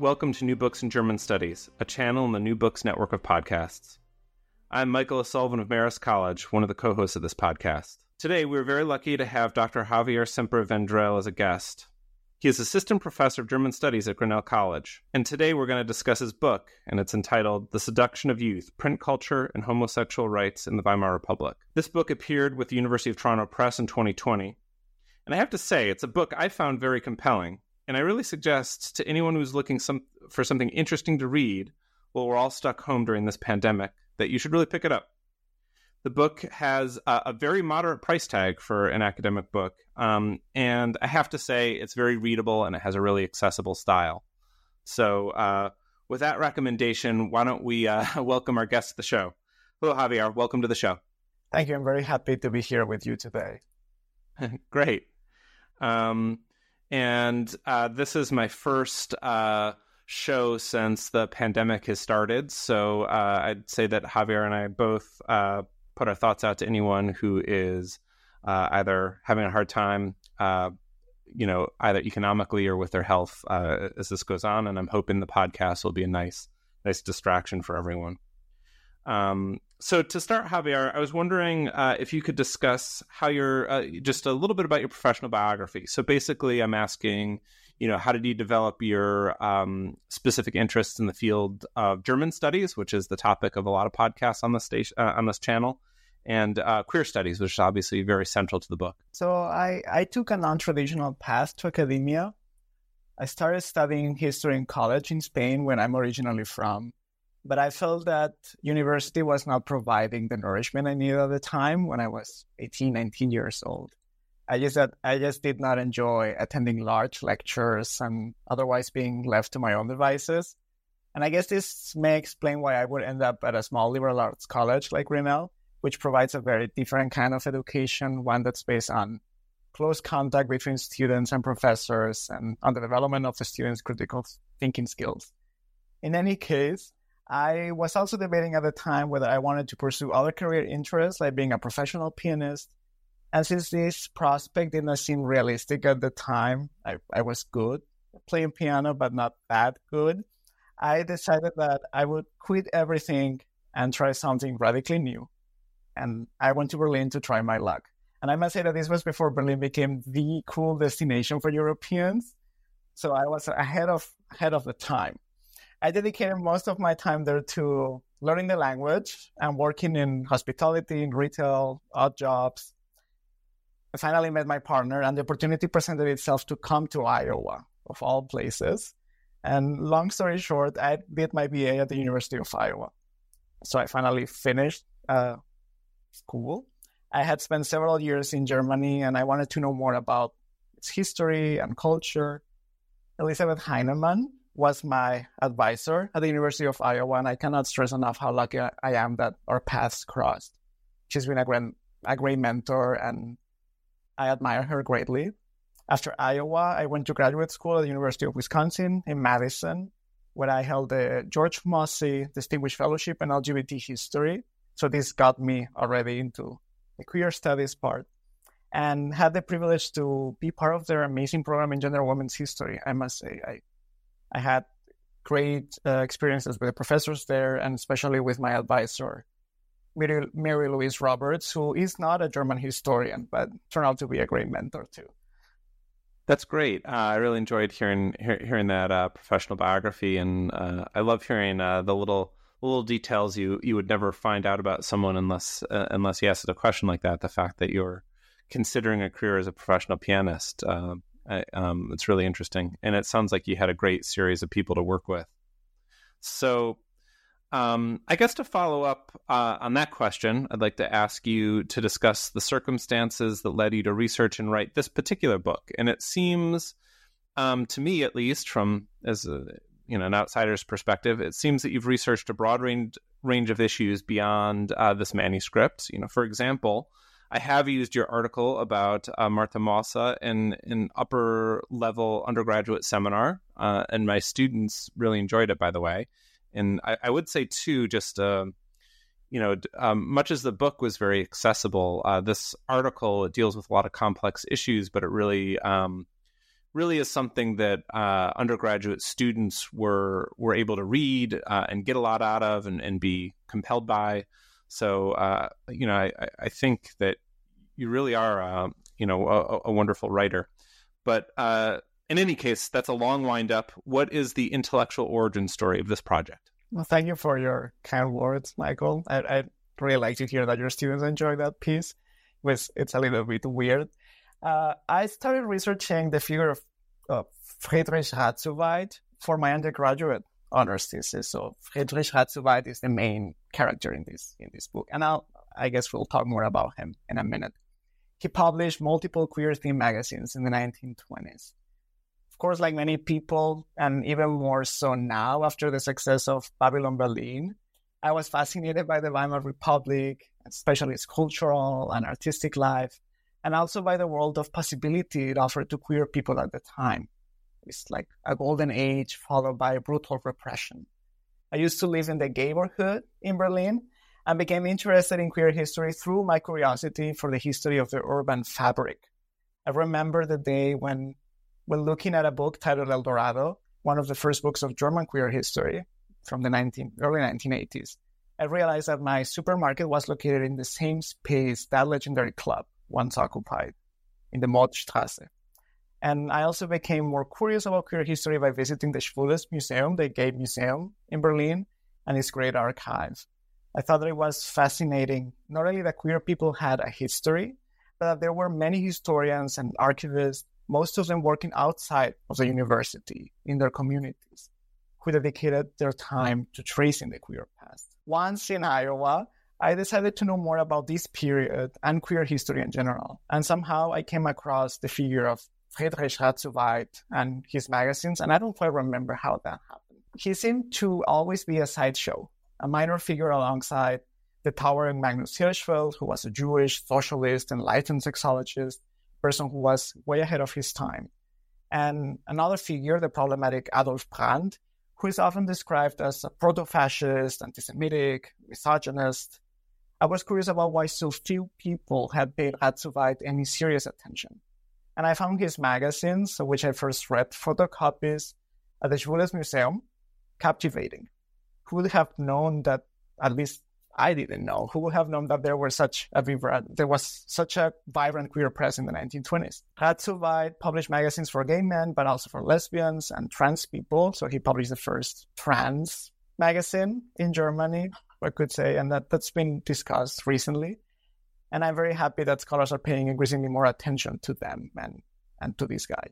Welcome to New Books in German Studies, a channel in the New Books network of podcasts. I'm Michael O'Sullivan of Marist College, one of the co hosts of this podcast. Today, we're very lucky to have Dr. Javier Samper Vendrell as a guest. He is assistant professor of German studies at Grinnell College, and today we're going to discuss his book, and it's entitled The Seduction of Youth Print Culture and Homosexual Rights in the Weimar Republic. This book appeared with the University of Toronto Press in 2020, and I have to say, it's a book I found very compelling and I really suggest to anyone who's looking some, for something interesting to read while we're all stuck home during this pandemic that you should really pick it up. The book has a, a very moderate price tag for an academic book, um, and I have to say it's very readable and it has a really accessible style. So, uh, with that recommendation, why don't we uh, welcome our guest to the show? Hello, Javier. Welcome to the show. Thank you. I'm very happy to be here with you today. Great. Um, and uh, this is my first uh, show since the pandemic has started. So uh, I'd say that Javier and I both uh, put our thoughts out to anyone who is uh, either having a hard time, uh, you know, either economically or with their health as this goes on. And I'm hoping the podcast will be a nice, nice distraction for everyone. Um, so to start, Javier, I was wondering uh, if you could discuss how you're uh, just a little bit about your professional biography. So basically, I'm asking, you know, how did you develop your um, specific interests in the field of German studies, which is the topic of a lot of podcasts on this station uh, on this channel, and uh, queer studies, which is obviously very central to the book. So I I took a non-traditional path to academia. I started studying history in college in Spain, when I'm originally from but I felt that university was not providing the nourishment I needed at the time when I was 18, 19 years old. I just I just did not enjoy attending large lectures and otherwise being left to my own devices. And I guess this may explain why I would end up at a small liberal arts college like Grinnell, which provides a very different kind of education, one that's based on close contact between students and professors and on the development of the students' critical thinking skills. In any case, I was also debating at the time whether I wanted to pursue other career interests, like being a professional pianist. And since this prospect did not seem realistic at the time, I, I was good playing piano, but not that good. I decided that I would quit everything and try something radically new. And I went to Berlin to try my luck. And I must say that this was before Berlin became the cool destination for Europeans. So I was ahead of ahead of the time. I dedicated most of my time there to learning the language and working in hospitality, in retail, odd jobs. I finally met my partner, and the opportunity presented itself to come to Iowa, of all places. And long story short, I did my BA at the University of Iowa. So I finally finished uh, school. I had spent several years in Germany, and I wanted to know more about its history and culture. Elizabeth Heinemann, was my advisor at the University of Iowa, and I cannot stress enough how lucky I am that our paths crossed. She's been a great, a great mentor, and I admire her greatly. After Iowa, I went to graduate school at the University of Wisconsin in Madison, where I held the George Mosse Distinguished Fellowship in LGBT History. So this got me already into the queer studies part and had the privilege to be part of their amazing program in gender women's history. I must say, I I had great uh, experiences with the professors there, and especially with my advisor, Mary, Mary Louise Roberts, who is not a German historian, but turned out to be a great mentor too. That's great. Uh, I really enjoyed hearing hear, hearing that uh, professional biography, and uh, I love hearing uh, the little little details you you would never find out about someone unless uh, unless you asked a question like that. The fact that you're considering a career as a professional pianist, uh, I, um, it's really interesting, and it sounds like you had a great series of people to work with. So um, I guess to follow up uh, on that question, I'd like to ask you to discuss the circumstances that led you to research and write this particular book. And it seems, um, to me at least, from as a, you know an outsider's perspective, it seems that you've researched a broad range range of issues beyond uh, this manuscript. You know, for example, I have used your article about uh, Martha Mossa in an upper level undergraduate seminar, uh, and my students really enjoyed it. By the way and I, I would say too, just uh, you know, um, much as the book was very accessible, uh, this article it deals with a lot of complex issues, but it really um, really is something that uh, undergraduate students were were able to read uh, and get a lot out of and, and be compelled by. So uh, you know, I, I, think that you really are uh, you know a, a, wonderful writer. But uh, in any case, that's a long wind up. What is the intellectual origin story of this project? Well, thank you for your kind words, Michael. I, I really like to hear that your students enjoy that piece. Which it's a little bit weird. Uh, I started researching the figure of uh, Friedrich Radszuweit for my undergraduate honors thesis. So Friedrich Radszuweit is the main character in this in this book, and I'll I guess we'll talk more about him in a minute. He published multiple queer themed magazines in the 1920s Of course, like many people, and even more so now after the success of Babylon Berlin, I was fascinated by the Weimar Republic, especially its cultural and artistic life, and also by the world of possibility it offered to queer people at the time. It's like a golden age followed by brutal repression. I used to live in the neighborhood in Berlin and became interested in queer history through my curiosity for the history of the urban fabric. I remember the day when when looking at a book titled El Dorado, one of the first books of German queer history from the 19, early 1980s, I realized that my supermarket was located in the same space that legendary club once occupied, in the Motzstrasse. And I also became more curious about queer history by visiting the Schwules Museum, the gay museum in Berlin, and its great archive. I thought that it was fascinating, not only that queer people had a history, but that there were many historians and archivists most of them working outside of the university in their communities, who dedicated their time to tracing the queer past. Once in Iowa, I decided to know more about this period and queer history in general. And somehow I came across the figure of Friedrich Radszuweit and his magazines, and I don't quite remember how that happened. He seemed to always be a sideshow, a minor figure alongside the towering Magnus Hirschfeld, who was a Jewish socialist, enlightened sexologist, person who was way ahead of his time. And another figure, the problematic Adolf Brand, who is often described as a proto-fascist, anti-Semitic, misogynist. I was curious about why so few people had paid Radszuweit any serious attention. And I found his magazines, which I first read photocopies at the Schwules Museum, captivating. Who would have known that at least I didn't know. Who would have known that there such a vibrant, there was such a vibrant queer press in the 1920s? Radszuweit published magazines for gay men, but also for lesbians and trans people. So he published the first trans magazine in Germany, I could say, and that, that's been discussed recently. And I'm very happy that scholars are paying increasingly more attention to them and, and to this guy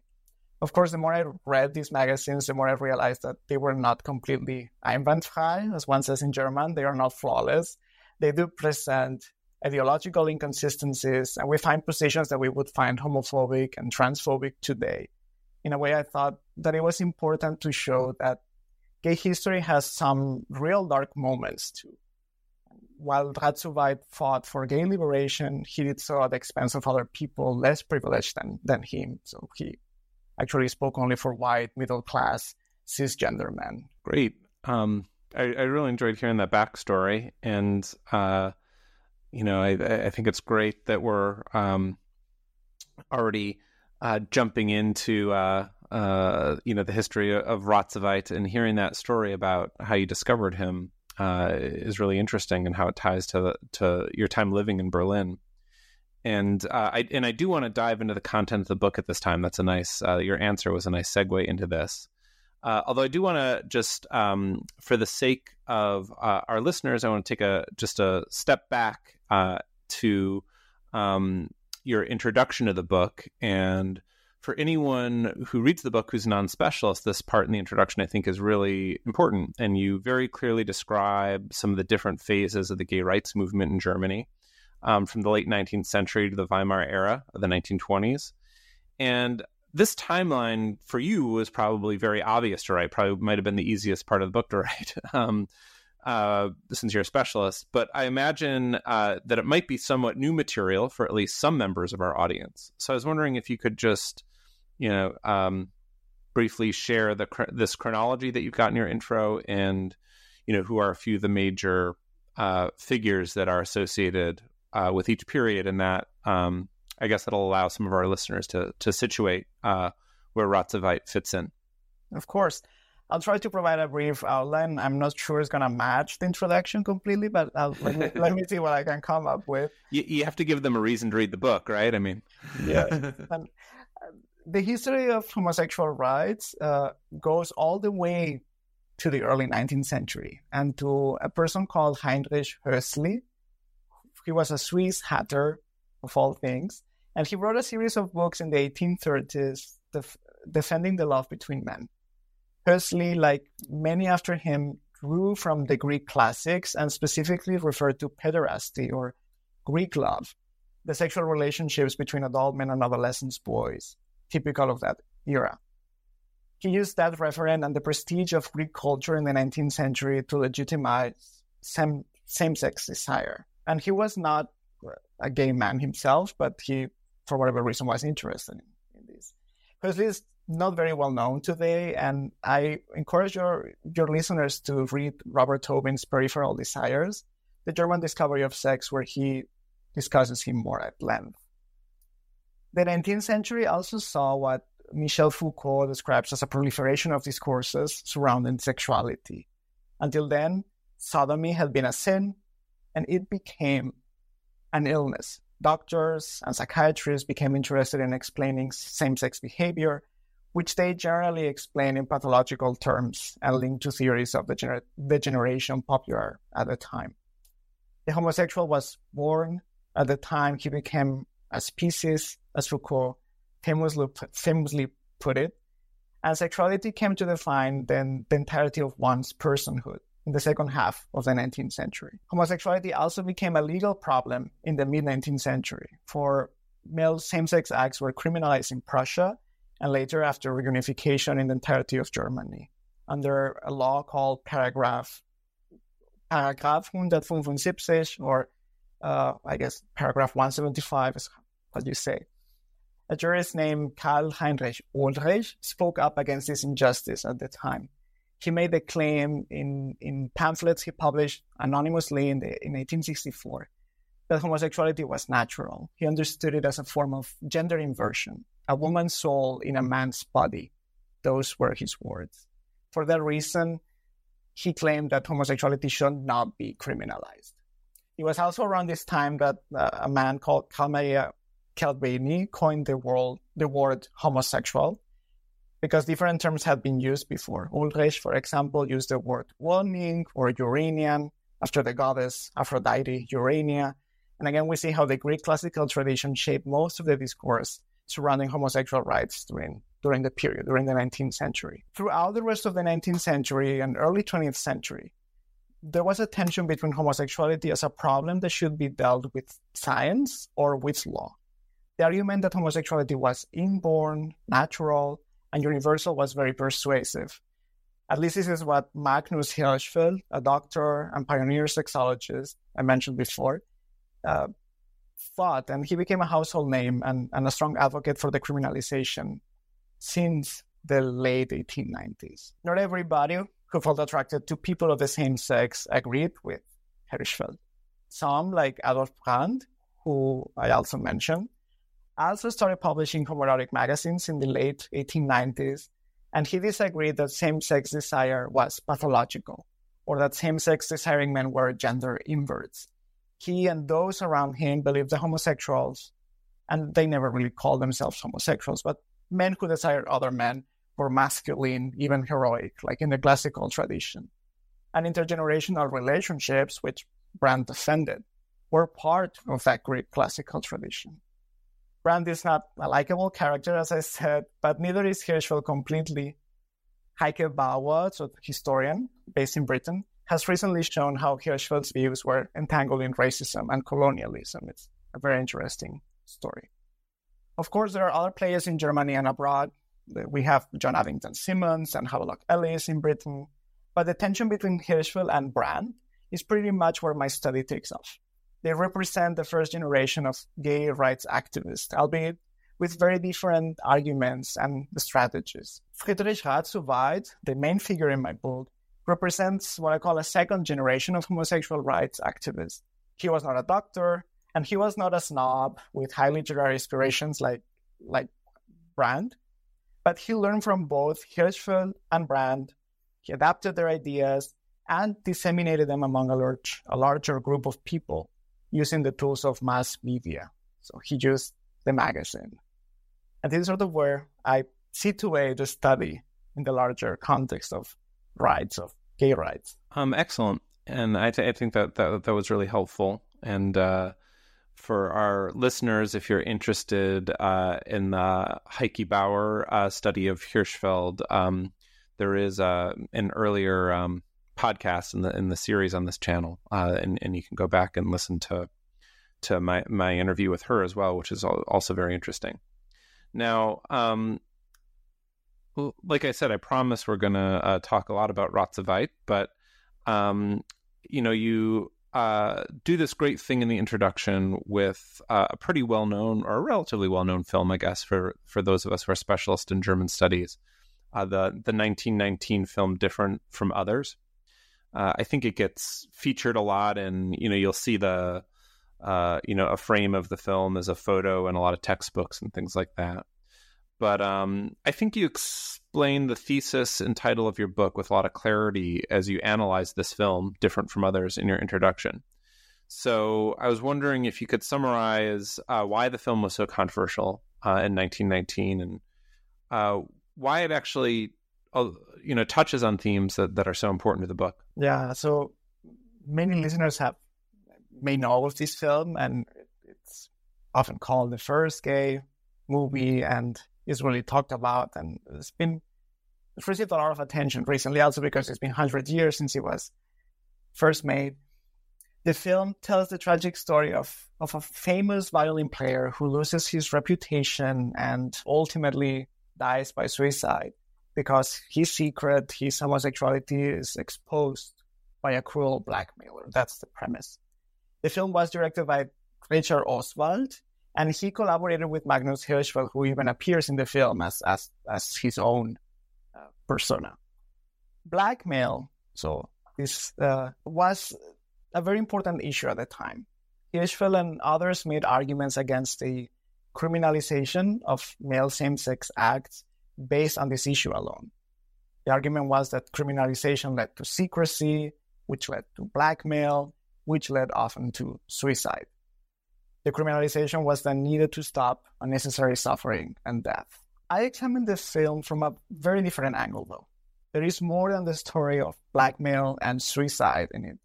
of course, the more I read these magazines, the more I realized that they were not completely einwandfrei, as one says in German. They are not flawless. They do present ideological inconsistencies, and we find positions that we would find homophobic and transphobic today. In a way, I thought that it was important to show that gay history has some real dark moments too. While Radszuweit fought for gay liberation, he did so at the expense of other people less privileged than, than him. So he actually spoke only for white, middle class, cisgender men. Great. Um, I, I, really enjoyed hearing that backstory, and uh, you know, I, I, think it's great that we're um, already uh, jumping into uh, uh you know the history of Radszuweit and hearing that story about how you discovered him uh, is really interesting and how it ties to to your time living in Berlin. and uh, I and I do want to dive into the content of the book at this time. That's a nice. Uh, your answer was a nice segue into this. Uh, although I do want to just, um, for the sake of uh, our listeners, I want to take a just a step back uh, to um, your introduction to the book. And for anyone who reads the book who's a non-specialist, this part in the introduction I think is really important. And you very clearly describe some of the different phases of the gay rights movement in Germany um, from the late 19th century to the Weimar era of the 1920s. And this timeline for you was probably very obvious to write. Probably might have been the easiest part of the book to write, um, uh, since you're a specialist. But I imagine uh, that it might be somewhat new material for at least some members of our audience. So I was wondering if you could just, you know, um, briefly share the this chronology that you've got in your intro, and you know, who are a few of the major uh, figures that are associated uh, with each period, and that um, I guess that'll allow some of our listeners to to situate uh, where Radszuweit fits in. Of course. I'll try to provide a brief outline. I'm not sure it's going to match the introduction completely, but I'll, let, me, let me see what I can come up with. You, you, have to give them a reason to read the book, right? I mean, yeah. and, the history of homosexual rights uh, goes all the way to the early 19th century and to a person called Heinrich Hössli. He was a Swiss hatter, of all things, and he wrote a series of books in the 1830s def- defending the love between men. Hössli, like many after him, drew from the Greek classics and specifically referred to pederasty or Greek love, the sexual relationships between adult men and adolescent boys, typical of that era. He used that referent and the prestige of Greek culture in the 19th century to legitimize same, same-sex desire. And he was not a gay man himself, but he for whatever reason, was interested in, in this. Because this is not very well known today, and I encourage your, your listeners to read Robert Tobin's Peripheral Desires, the German discovery of sex, where he discusses him more at length. The 19th century also saw what Michel Foucault describes as a proliferation of discourses surrounding sexuality. Until then, sodomy had been a sin, and it became an illness doctors and psychiatrists became interested in explaining same sex behavior, which they generally explain in pathological terms and link to theories of degener- degeneration popular at the time. The homosexual was born at the time he became a species, as Foucault famously, famously put it, and sexuality came to define the, the entirety of one's personhood in the second half of the 19th century. Homosexuality also became a legal problem in the mid 19th century, for male same sex acts were criminalized in Prussia and later after reunification in the entirety of Germany under a law called Paragraph Paragraph 175 or uh, I guess paragraph 175 is what you say. A jurist named Karl Heinrich Ulrich spoke up against this injustice at the time he made the claim in, in pamphlets he published anonymously in, the, in 1864 that homosexuality was natural. He understood it as a form of gender inversion, a woman's soul in a man's body. Those were his words. For that reason, he claimed that homosexuality should not be criminalized. It was also around this time that uh, a man called Karl Maria Kertbeny coined the, the word homosexual because different terms had been used before. Ulrich, for example, used the word Wollning or Uranian after the goddess Aphrodite, Urania. And again, we see how the Greek classical tradition shaped most of the discourse surrounding homosexual rights during, during the period, during the 19th century. Throughout the rest of the 19th century and early 20th century, there was a tension between homosexuality as a problem that should be dealt with science or with law. The argument that homosexuality was inborn, natural, and Universal was very persuasive. At least this is what Magnus Hirschfeld, a doctor and pioneer sexologist I mentioned before, uh, thought, and he became a household name and, and a strong advocate for the criminalization since the late 1890s. Not everybody who felt attracted to people of the same sex agreed with Hirschfeld. Some, like Adolf Brand, who I also mentioned, also started publishing homoerotic magazines in the late 1890s, and he disagreed that same sex desire was pathological or that same sex desiring men were gender inverts. he and those around him believed that homosexuals, and they never really called themselves homosexuals, but men who desired other men were masculine, even heroic, like in the classical tradition. And intergenerational relationships, which Brand defended, were part of that Greek classical tradition. Brand is not a likable character, as I said, but neither is Hirschfeld completely. Heike Bauer, a historian based in Britain, has recently shown how Hirschfeld's views were entangled in racism and colonialism. It's a very interesting story. Of course, there are other players in Germany and abroad. We have John Addington Symonds and Havelock Ellis in Britain. But the tension between Hirschfeld and Brand is pretty much where my study takes off. They represent the first generation of gay rights activists, albeit with very different arguments and strategies. Friedrich Radszuweit, the main figure in my book, represents what I call a second generation of homosexual rights activists. He was not a doctor, and he was not a snob with high literary aspirations like like Brand, but he learned from both Hirschfeld and Brand. He adapted their ideas and disseminated them among a large a larger group of people using the tools of mass media. So he used the magazine. And this is sort of where I situate the study in the larger context of rights, of gay rights. Um, excellent. And I, th- I think that, that that was really helpful. And uh, for our listeners, if you're interested uh, in the Heike Bauer uh, study of Hirschfeld, um, there is uh, an earlier um, podcast in the in the series on this channel, uh, and and you can go back and listen to to my my interview with her as well, which is also very interesting. Now, um, like I said, I promise we're going to uh, talk a lot about Radszuweit, but um, you know, you uh, do this great thing in the introduction with uh, a pretty well known or a relatively well known film, I guess, for for those of us who are specialists in German studies. Uh, the the 1919 film, different from others. Uh, I think it gets featured a lot, and you know, you'll see the uh, you know, a frame of the film as a photo and a lot of textbooks and things like that. But um, I think you explain the thesis and title of your book with a lot of clarity as you analyze this film, different from others, in your introduction. So I was wondering if you could summarize uh, why the film was so controversial uh, in 1919 and uh, why it actually, uh, you know, touches on themes that, that are so important to the book. Yeah. So many listeners have may know of this film, and it's often called the first gay movie and is really talked about. And it's been it's received a lot of attention recently, also because it's been 100 years since it was first made. The film tells the tragic story of, of a famous violin player who loses his reputation and ultimately dies by suicide because his secret, his homosexuality, is exposed by a cruel blackmailer. That's the premise. The film was directed by Richard Oswald, and he collaborated with Magnus Hirschfeld, who even appears in the film as as, as his own persona. Blackmail, so this uh, was a very important issue at the time. Hirschfeld and others made arguments against the criminalization of male same-sex acts based on this issue alone. The argument was that criminalization led to secrecy, which led to blackmail, which led often to suicide. The criminalization was then needed to stop unnecessary suffering and death. I examine this film from a very different angle, though. There is more than the story of blackmail and suicide in it.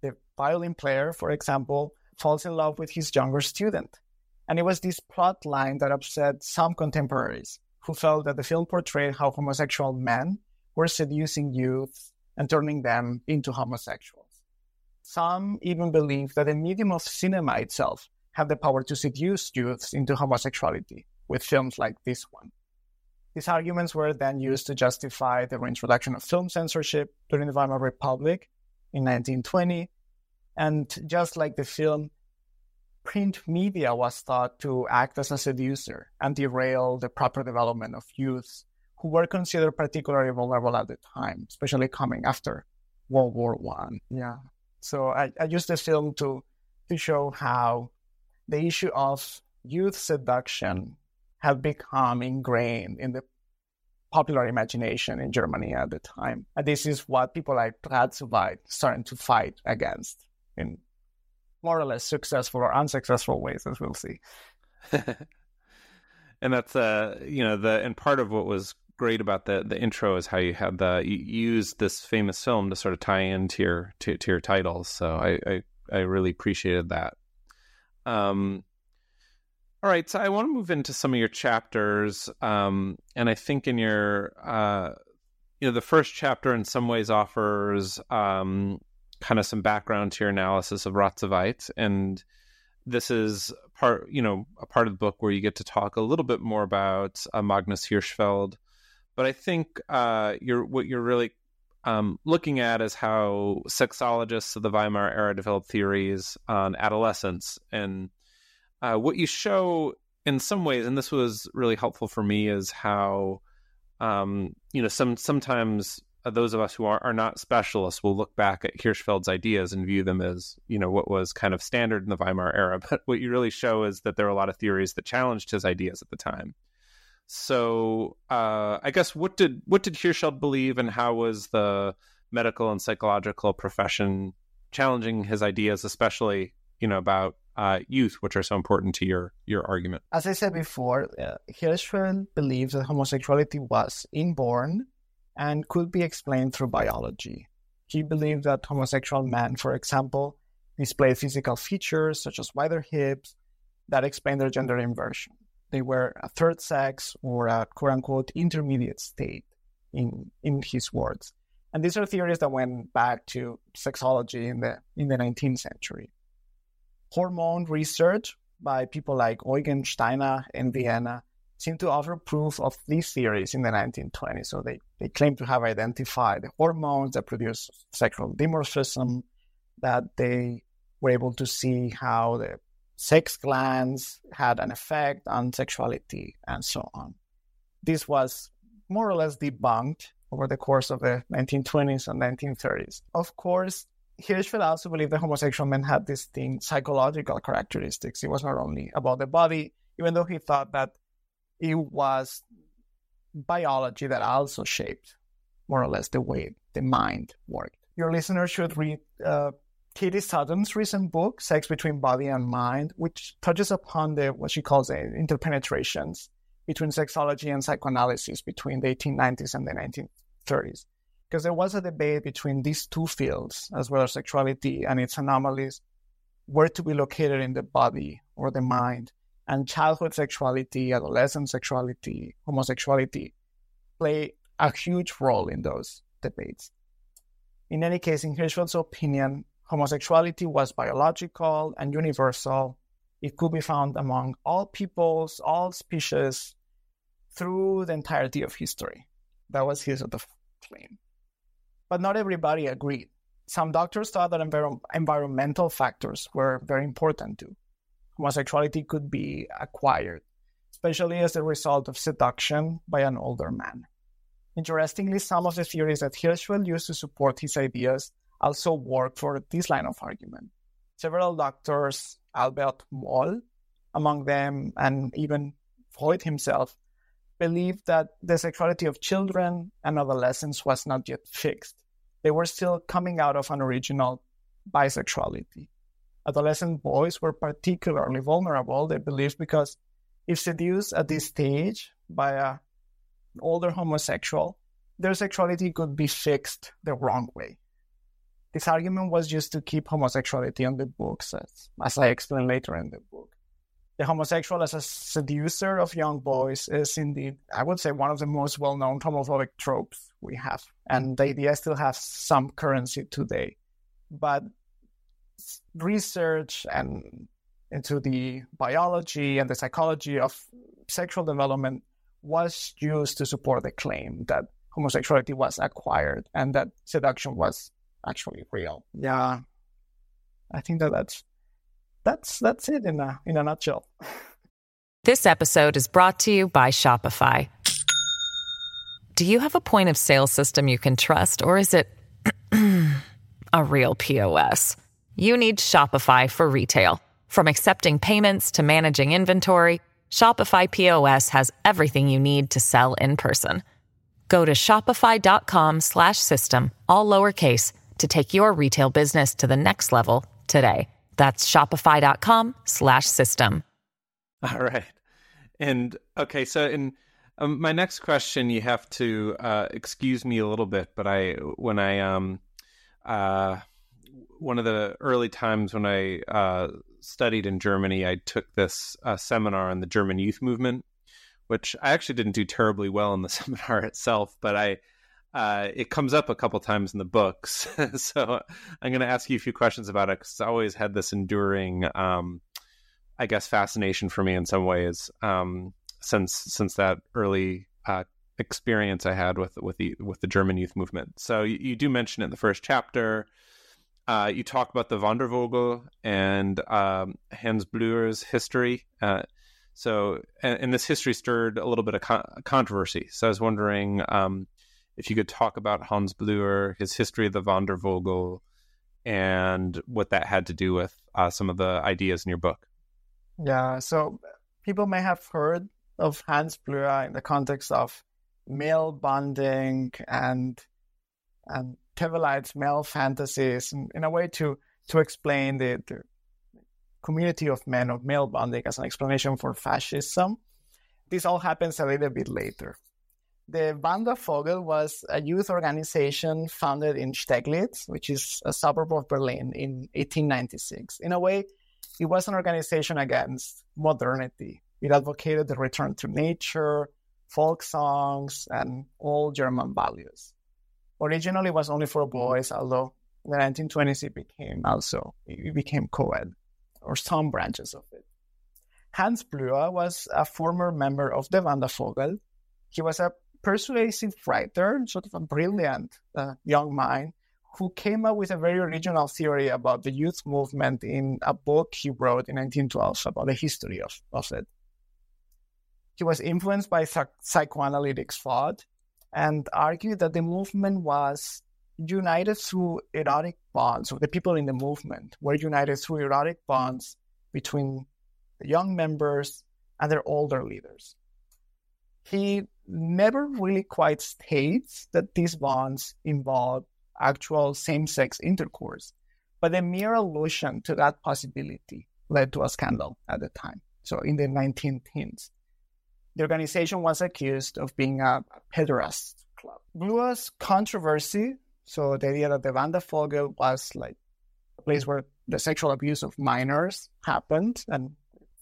The violin player, for example, falls in love with his younger student. And it was this plot line that upset some contemporaries who felt that the film portrayed how homosexual men were seducing youth and turning them into homosexuals. Some even believe that the medium of cinema itself had the power to seduce youths into homosexuality with films like this one. These arguments were then used to justify the reintroduction of film censorship during the Weimar Republic in 1920. And just like the film, print media was thought to act as a seducer and derail the proper development of youths who were considered particularly vulnerable at the time, especially coming after World War One. Yeah. So I, I use this film to to show how the issue of youth seduction have become ingrained in the popular imagination in Germany at the time. And this is what people like Radszuweit starting to fight against in more or less successful or unsuccessful ways, as we'll see. and that's uh you know the and part of what was great about the the intro is how you had the you used this famous film to sort of tie into your to, to your titles. So I, I I really appreciated that. Um, all right, so I want to move into some of your chapters, um, and I think in your uh, you know the first chapter in some ways offers um, kind of some background to your analysis of Radszuweit, and this is part you know a part of the book where you get to talk a little bit more about uh, Magnus Hirschfeld, but I think uh, you're what you're really um, looking at is how sexologists of the Weimar era developed theories on adolescence, and uh, what you show in some ways, and this was really helpful for me, is how um, you know some sometimes uh, those of us who are, are not specialists will look back at Hirschfeld's ideas and view them as you know what was kind of standard in the Weimar era. But what you really show is that there are a lot of theories that challenged his ideas at the time. So uh, I guess what did what did Hirschfeld believe, and how was the medical and psychological profession challenging his ideas, especially you know about uh, youth, which are so important to your your argument? As I said before, uh, Hirschfeld believes that homosexuality was inborn and could be explained through biology. He believed that homosexual men, for example, display physical features such as wider hips that explain their gender inversion they were a third sex or a quote unquote intermediate state in in his words. And these are theories that went back to sexology in the in the 19th century. Hormone research by people like Eugen Steinach in Vienna seem to offer proof of these theories in the 1920s. So they, they claim to have identified hormones that produce sexual dimorphism, that they were able to see how the sex glands had an effect on sexuality and so on. This was more or less debunked over the course of the 1920s and 1930s. Of course, Hirschfeld also believed that homosexual men had distinct psychological characteristics. It was not only about the body, even though he thought that it was biology that also shaped more or less the way the mind worked. Your listeners should read uh, Katie Sutton's recent book, Sex Between Body and Mind, which touches upon the what she calls the interpenetrations between sexology and psychoanalysis between the 1890s and the 1930s. Because there was a debate between these two fields, as well as sexuality and its anomalies, were to be located in the body or the mind. And childhood sexuality, adolescent sexuality, homosexuality play a huge role in those debates. In any case, in Hirschfeld's opinion, homosexuality was biological and universal. It could be found among all peoples, all species, through the entirety of history. That was his sort of claim. But not everybody agreed. Some doctors thought that envir- environmental factors were very important too. Homosexuality could be acquired, especially as a result of seduction by an older man. Interestingly, some of the theories that Hirschfeld used to support his ideas also work for this line of argument. Several doctors, Albert Moll among them, and even Freud himself, believed that the sexuality of children and adolescents was not yet fixed. They were still coming out of an original bisexuality. Adolescent boys were particularly vulnerable, they believed, because if seduced at this stage by an older homosexual, their sexuality could be fixed the wrong way. This argument was used to keep homosexuality on the books, as, as I explain later in the book. The homosexual as a seducer of young boys is indeed, I would say, one of the most well known homophobic tropes we have. And the idea still has some currency today. But research and into the biology and the psychology of sexual development was used to support the claim that homosexuality was acquired and that seduction was actually real. Yeah, I think that that's that's that's it in a in a nutshell. This episode is brought to you by Shopify. Do you have a point of sale system you can trust, or is it a real POS? You need Shopify for retail. From accepting payments to managing inventory, Shopify POS has everything you need to sell in person. Go to shopify.com/system all lowercase to take your retail business to the next level today. That's shopify.com slash system. All right. And okay, so in um, my next question, you have to uh, excuse me a little bit, but I when I um uh one of the early times when I uh, studied in Germany, I took this uh, seminar on the German youth movement, which I actually didn't do terribly well in the seminar itself, but I uh, it comes up a couple times in the books. so I'm going to ask you a few questions about it because it's always had this enduring, um, I guess, fascination for me in some ways um, since since that early uh, experience I had with with the with the German youth movement. So you, you do mention it in the first chapter. Uh, you talk about the Wandervogel and um, Hans Blüher's history. Uh, so, and, and, this history stirred a little bit of con- controversy. So, I was wondering um, if you could talk about Hans Blüher, his history of the Wandervogel, and what that had to do with uh, some of the ideas in your book. Yeah, so people may have heard of Hans Blüher in the context of male bonding and and Theweleit's male fantasies in, in, a way to to explain the, the community of men of male bonding as an explanation for fascism. This all happens a little bit later. The Wandervogel was a youth organization founded in Steglitz, which is a suburb of Berlin, in 1896. In a way, it was an organization against modernity. It advocated the return to nature, folk songs, and all German values. Originally, it was only for boys, although in the 1920s it became also it became co-ed, or some branches of it. Hans Blüher was a former member of the Wandervogel. He was a persuasive writer, sort of a brilliant uh, young mind, who came up with a very original theory about the youth movement in a book he wrote in 1912 about the history of, of it. He was influenced by psych- psychoanalytic thought and argued that the movement was united through erotic bonds, or the people in the movement were united through erotic bonds between the young members and their older leaders. He never really quite states that these bonds involve actual same sex intercourse, but the mere allusion to that possibility led to a scandal at the time. So in the 19 teens, the organization was accused of being a, pederast club. Blüher's controversy, so the idea that the Vanda Wandervogel was like a place where the sexual abuse of minors happened and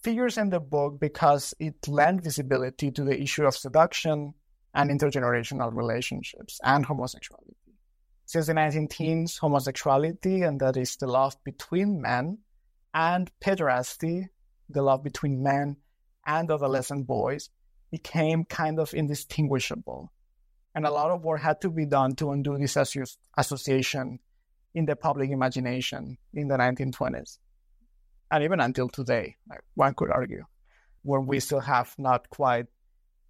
figures in the book because it lent visibility to the issue of seduction and intergenerational relationships and homosexuality. Since the 19 teens, homosexuality, and that is the love between men, and pederasty, the love between men and adolescent boys, became kind of indistinguishable. And a lot of work had to be done to undo this association in the public imagination in the 1920s and even until today, like one could argue, where we still have not quite,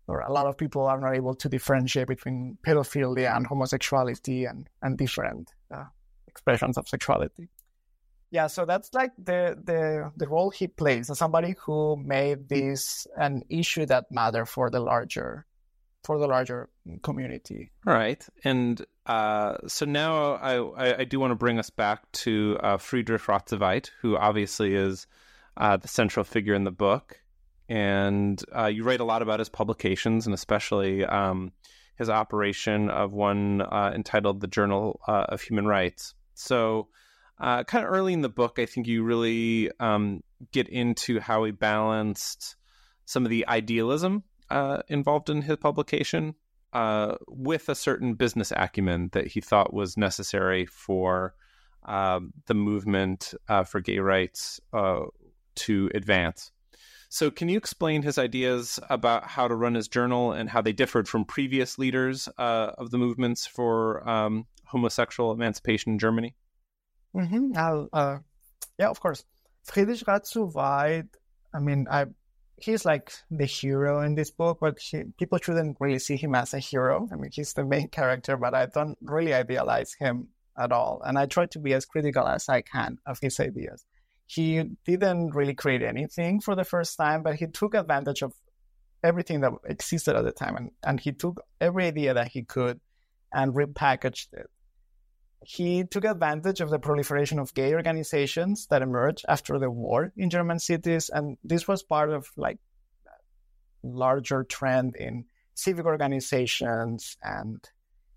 or a lot of people are not able to differentiate between pedophilia and homosexuality and, and different uh, expressions of sexuality. Yeah, so that's like the, the the role he plays as somebody who made this an issue that matter for the larger for the larger community. Right. and uh, so now I, I, I, do want to bring us back to uh, Friedrich Radszuweit, who obviously is uh, the central figure in the book, and uh, you write a lot about his publications and especially um, his operation of one uh, entitled "The Journal uh, of Human Rights." So. kind of early in the book, I think you really um, get into how he balanced some of the idealism involved in his publication uh, with a certain business acumen that he thought was necessary for um, the movement uh, for gay rights uh, to advance. So, can you explain his ideas about how to run his journal and how they differed from previous leaders uh, of the movements for um, homosexual emancipation in Germany? Mm-hmm. Uh, yeah, of course. Friedrich Radszuweit, I mean, I he's like the hero in this book, but he, people shouldn't really see him as a hero. I mean, he's the main character, but I don't really idealize him at all. And I try to be as critical as I can of his ideas. He didn't really create anything for the first time, but he took advantage of everything that existed at the time. And, and he took every idea that he could and repackaged it. He took advantage of the proliferation of gay organizations that emerged after the war in German cities, and this was part of like larger trend in civic organizations and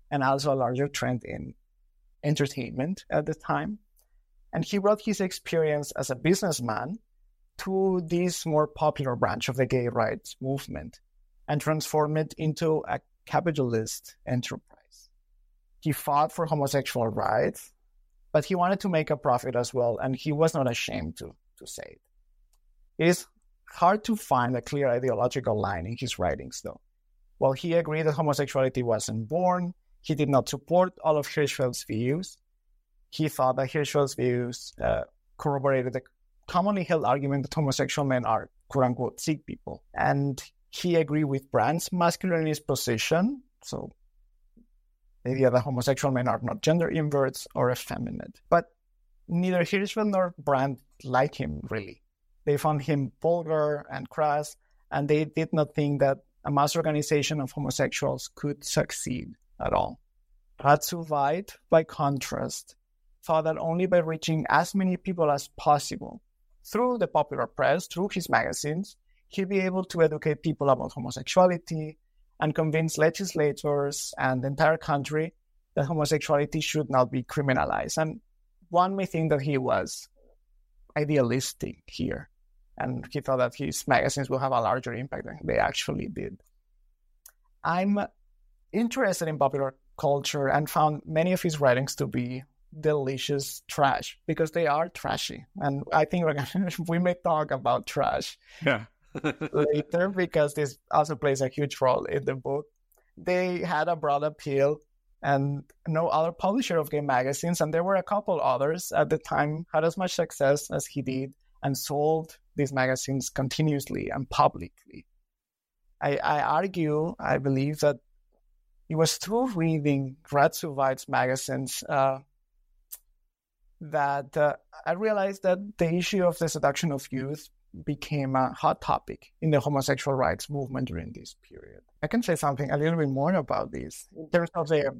and also a larger trend in entertainment at the time. And he brought his experience as a businessman to this more popular branch of the gay rights movement and transformed it into a capitalist enterprise. He fought for homosexual rights, but he wanted to make a profit as well, and he was not ashamed to, to say it. It is hard to find a clear ideological line in his writings, though. While he agreed that homosexuality wasn't born, he did not support all of Hirschfeld's views. He thought that Hirschfeld's views uh, corroborated the commonly held argument that homosexual men are quote unquote sick people. And he agreed with Brandt's masculinist position. So the idea that homosexual men are not gender inverts or effeminate. But neither Hirschfeld nor Brandt liked him really. They found him vulgar and crass, and they did not think that a mass organization of homosexuals could succeed at all. Radszuweit, by contrast, thought that only by reaching as many people as possible through the popular press, through his magazines, he'd be able to educate people about homosexuality and convince legislators and the entire country that homosexuality should not be criminalized. And one may think that he was idealistic here, and he thought that his magazines will have a larger impact than they actually did. I'm interested in popular culture and found many of his writings to be delicious trash because they are trashy. And I think gonna, we may talk about trash yeah. Later because this also plays a huge role in the book. They had a broad appeal and no other publisher of gay magazines, and there were a couple others at the time, had as much success as he did and sold these magazines continuously and publicly. I, I argue, I believe that it was through reading Ratzu magazines uh, that uh, I realized that the issue of the seduction of youth became a hot topic in the homosexual rights movement mm. during this period. I can say something a little bit more about this in terms of the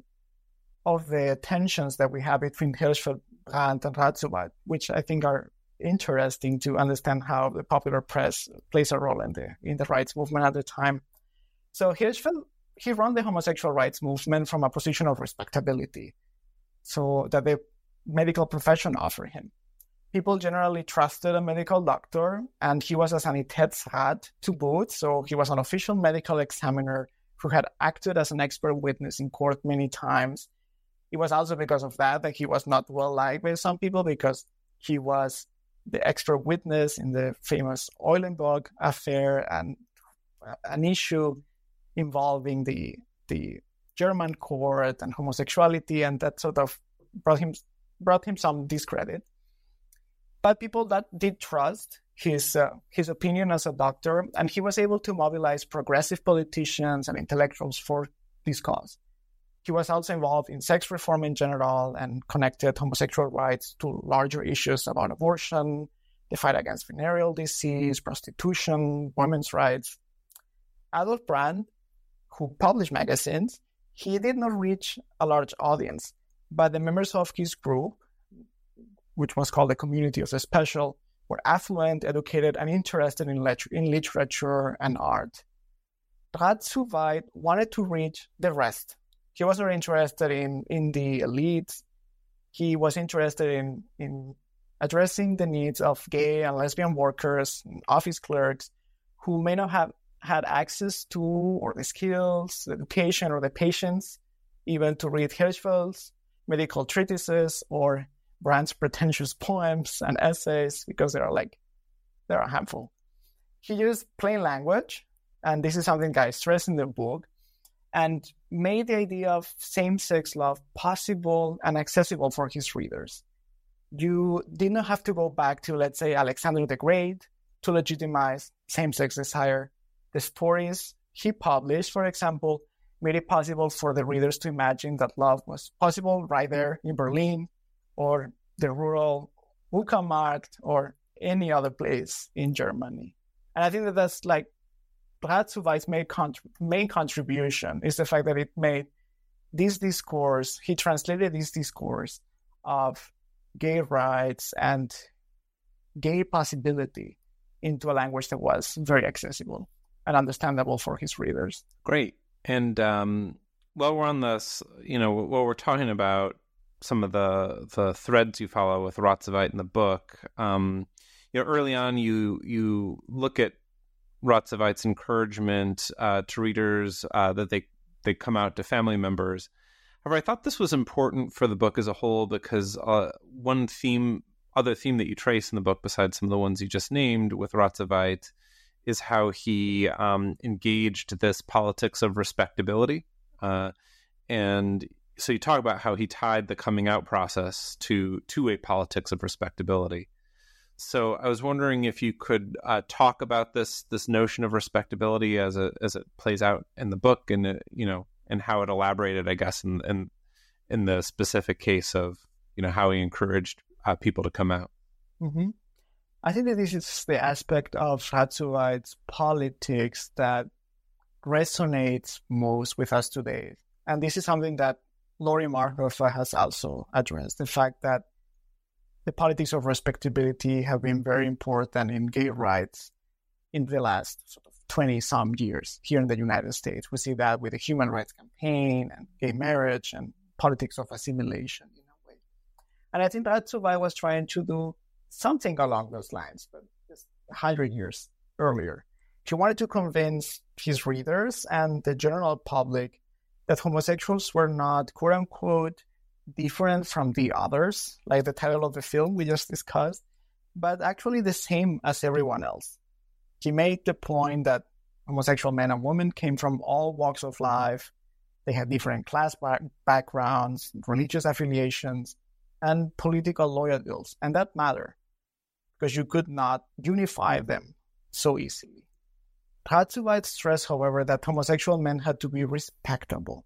of the tensions that we have between Hirschfeld, Brandt, and Ratzu which I think are interesting to understand how the popular press plays a role in the in the rights movement at the time. So Hirschfeld he ran the homosexual rights movement from a position of respectability, so that the medical profession offered him. People generally trusted a medical doctor, and he was a Sanitätsrat to boot, so he was an official medical examiner who had acted as an expert witness in court many times. It was also because of that that he was not well liked by some people because he was the expert witness in the famous Eulenburg affair and uh, an issue involving the the German court and homosexuality, and that sort of brought him brought him some discredit. But people that did trust his uh, his opinion as a doctor, and he was able to mobilize progressive politicians and intellectuals for this cause. He was also involved in sex reform in general and connected homosexual rights to larger issues about abortion, the fight against venereal disease, prostitution, women's rights. Adolf Brandt, who published magazines, he did not reach a large audience, but the members of his group which was called the Community of the Special, were affluent, educated, and interested in, in literature and art. Weid wanted to reach the rest. He was not interested in, in the elites. He was interested in, in addressing the needs of gay and lesbian workers, office clerks, who may not have had access to or the skills, the education, or the patience even to read Hirschfeld's medical treatises or Brandt's pretentious poems and essays because there are like there are a handful. He used plain language, and this is something I stress in the book, and made the idea of same-sex love possible and accessible for his readers. You did not have to go back to, let's say, Alexander the Great to legitimize same-sex desire. The stories he published, for example, made it possible for the readers to imagine that love was possible right there in Berlin or the rural Uckermark or any other place in Germany. And I think that that's like Radszuweit's main, main contribution is the fact that it made this discourse, he translated this discourse of gay rights and gay possibility into a language that was very accessible and understandable for his readers. Great. And um, while we're on this, you know, while we're talking about some of the the threads you follow with Radszuweit in the book, um, you know, early on you you look at Radszuweit's encouragement uh, to readers uh, that they they come out to family members. However, I thought this was important for the book as a whole because uh, one theme, other theme that you trace in the book, besides some of the ones you just named with Radszuweit, is how he um, engaged this politics of respectability. Uh, and so you talk about how he tied the coming out process to to a politics of respectability. So I was wondering if you could uh, talk about this this notion of respectability as a, as it plays out in the book, and uh, you know, and how it elaborated, I guess, in in, in the specific case of you know how he encouraged uh, people to come out. Mm-hmm. I think that this is the aspect of Radszuweit's politics that resonates most with us today, and this is something that Laurie Marhoefer mm-hmm. has also addressed: the fact that the politics of respectability have been very important in gay rights in the last sort of 20 some years here in the United States. We see that with the Human Rights Campaign and gay marriage and politics of assimilation in a way. And I think that's why I was trying to do something along those lines, but just 100 years earlier. He wanted to convince his readers and the general public that homosexuals were not, quote unquote, different from the others, like the title of the film we just discussed, but actually the same as everyone else. He made the point that homosexual men and women came from all walks of life. They had different class back- backgrounds, religious affiliations, and political loyalties, and that mattered because you could not unify them so easily. Radszuweit stressed, however, that homosexual men had to be respectable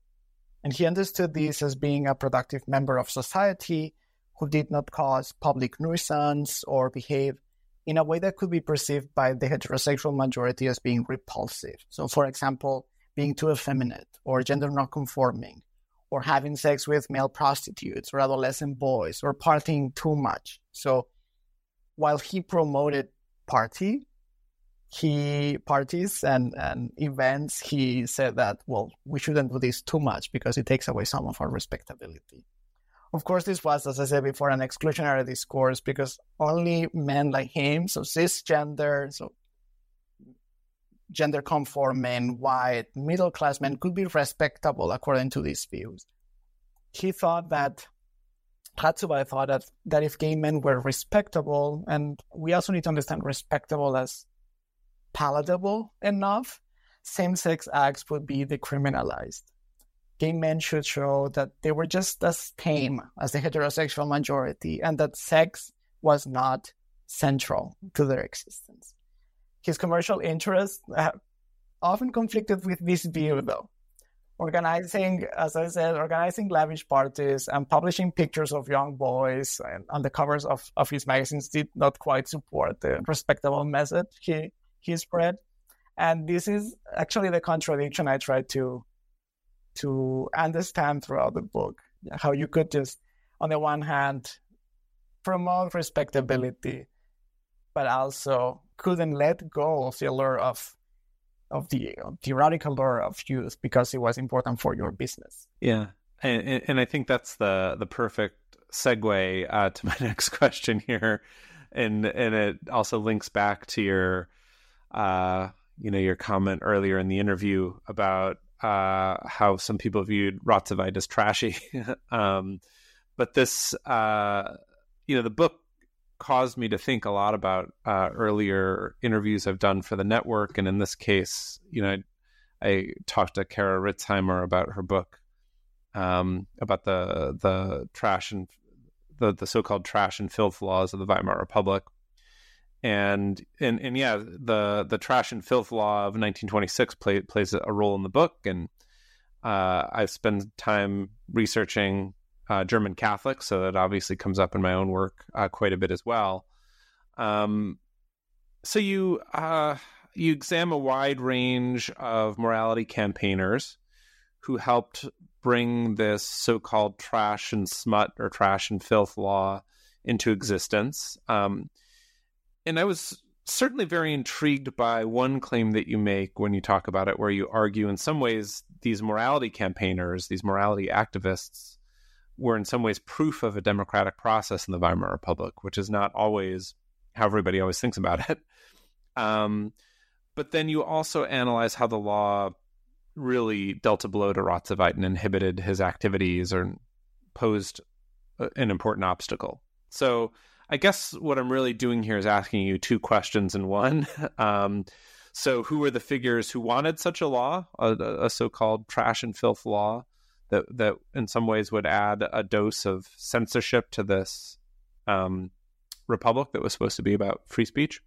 and he understood this as being a productive member of society who did not cause public nuisance or behave in a way that could be perceived by the heterosexual majority as being repulsive. So, for example, being too effeminate or gender nonconforming or having sex with male prostitutes or adolescent boys or partying too much. So, while he promoted party, he parties and, and events, he said that, well, we shouldn't do this too much because it takes away some of our respectability. Of course, this was, as I said before, an exclusionary discourse because only men like him, so cisgender, so gender conforming, white, middle class men could be respectable according to these views. He thought that Radszuweit thought that, that if gay men were respectable, and we also need to understand respectable as palatable enough, same sex acts would be decriminalized. Gay men should show that they were just as tame as the heterosexual majority and that sex was not central to their existence. His commercial interests often conflicted with this view, though. Organizing, as I said, organizing lavish parties and publishing pictures of young boys and, on the covers of, of his magazines did not quite support the respectable message he he spread. And this is actually the contradiction I try to to understand throughout the book. How you could just, on the one hand, promote respectability, but also couldn't let go of the allure of of the theoretical allure of youth because it was important for your business. Yeah, and, and I think that's the the perfect segue uh, to my next question here, and and it also links back to your uh, you know, your comment earlier in the interview about uh, how some people viewed Radszuweit as trashy. um, but this, uh, you know, the book caused me to think a lot about uh, earlier interviews I've done for the network, and in this case, you know, I, I talked to Kara Ritzheimer about her book um, about the the trash and the the so-called trash and filth laws of the Weimar Republic, and and and yeah, the the trash and filth law of 1926 play, plays a role in the book, and uh, I've spent time researching uh, German Catholics, so that obviously comes up in my own work uh, quite a bit as well. Um, so you uh, you examine a wide range of morality campaigners who helped bring this so called trash and smut or trash and filth law into existence. Um, and I was certainly very intrigued by one claim that you make when you talk about it, where you argue in some ways these morality campaigners, these morality activists, were in some ways proof of a democratic process in the Weimar Republic, which is not always how everybody always thinks about it. Um, but then you also analyze how the law really dealt a blow to Radszuweit and inhibited his activities or posed an important obstacle. So I guess what I'm really doing here is asking you two questions in one. Um, so, who were the figures who wanted such a law, a, a, so-called trash and filth law, that that in some ways would add a dose of censorship to this um, republic that was supposed to be about free speech?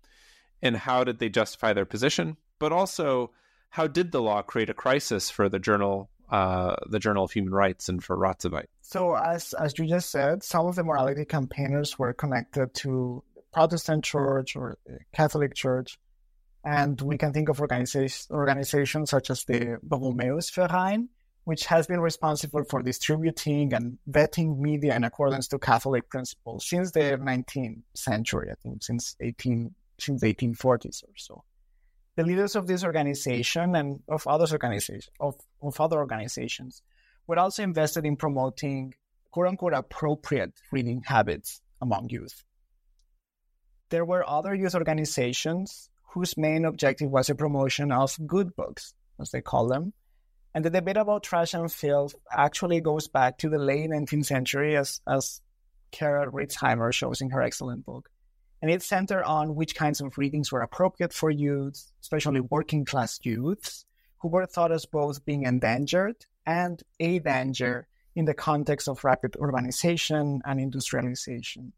And how did they justify their position? But also, how did the law create a crisis for the journal, uh, the Journal of Human Rights, and for Radszuweit? So, as as you just said, some of the morality campaigners were connected to Protestant Church or Catholic Church, and we can think of organizations organizations such as the Verein, which has been responsible for distributing and vetting media in accordance to Catholic principles since the 19th century. I think since 18 since the 1840s or so the leaders of this organization and of other organizations of, of other organizations were also invested in promoting quote unquote appropriate reading habits among youth. There were other youth organizations whose main objective was the promotion of good books, as they call them. And the debate about trash and filth actually goes back to the late 19th century, as, as Kara Ritzheimer shows in her excellent book and it centered on which kinds of readings were appropriate for youth, especially working class youths, who were thought as both being endangered and a danger in the context of rapid urbanization and industrialization.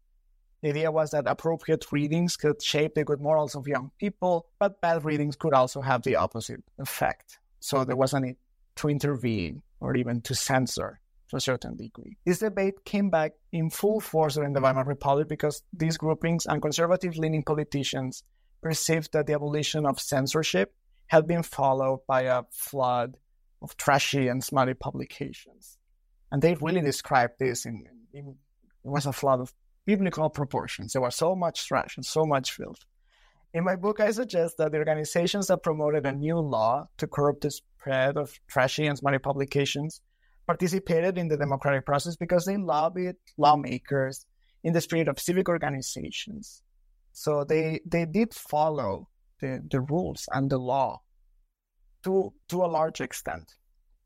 The idea was that appropriate readings could shape the good morals of young people, but bad readings could also have the opposite effect. So there was a need to intervene or even to censor to a certain degree. This debate came back in full force during the Weimar Republic because these groupings and conservative leaning politicians perceived that the abolition of censorship had been followed by a flood of trashy and smutty publications. And they really described this in, in it was a flood of biblical proportions. There was so much trash and so much filth. In my book, I suggest that the organizations that promoted a new law to curb the spread of trashy and smutty publications participated in the democratic process because they lobbied lawmakers in the spirit of civic organizations. So they they did follow the, the rules and the law to to a large extent.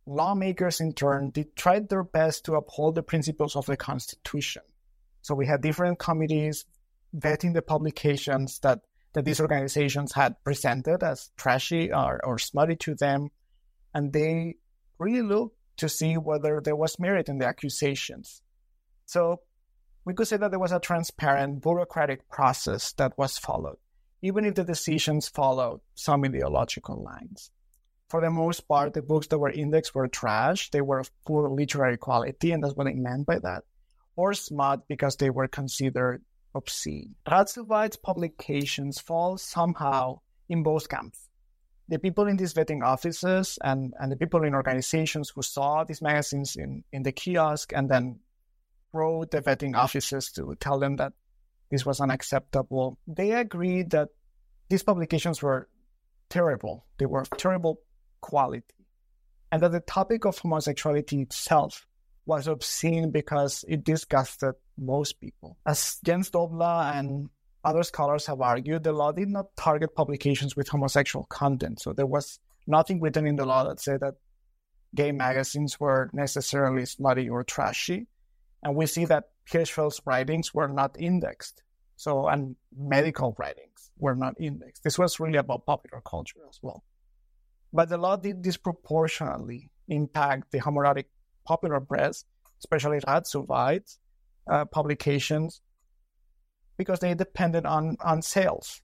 Lawmakers in turn did tried their best to uphold the principles of the Constitution. So we had different committees vetting the publications that, that these organizations had presented as trashy or, or smutty to them. And they really looked to see whether there was merit in the accusations. So we could say that there was a transparent bureaucratic process that was followed, even if the decisions followed some ideological lines. For the most part, the books that were indexed were trash. They were of poor literary quality, and that's what they meant by that. Or smut because they were considered obscene. Radszuweit's publications fall somehow in both camps the people in these vetting offices and, and the people in organizations who saw these magazines in, in the kiosk and then wrote the vetting offices to tell them that this was unacceptable, they agreed that these publications were terrible. They were terrible quality. And that the topic of homosexuality itself was obscene because it disgusted most people. As Jens Dobler and other scholars have argued the law did not target publications with homosexual content. So there was nothing written in the law that said that gay magazines were necessarily smutty or trashy. And we see that Hirschfeld's writings were not indexed. So, and medical writings were not indexed. This was really about popular culture as well. But the law did disproportionately impact the homoerotic popular press, especially Radszuweit uh, publications, because they depended on, on sales.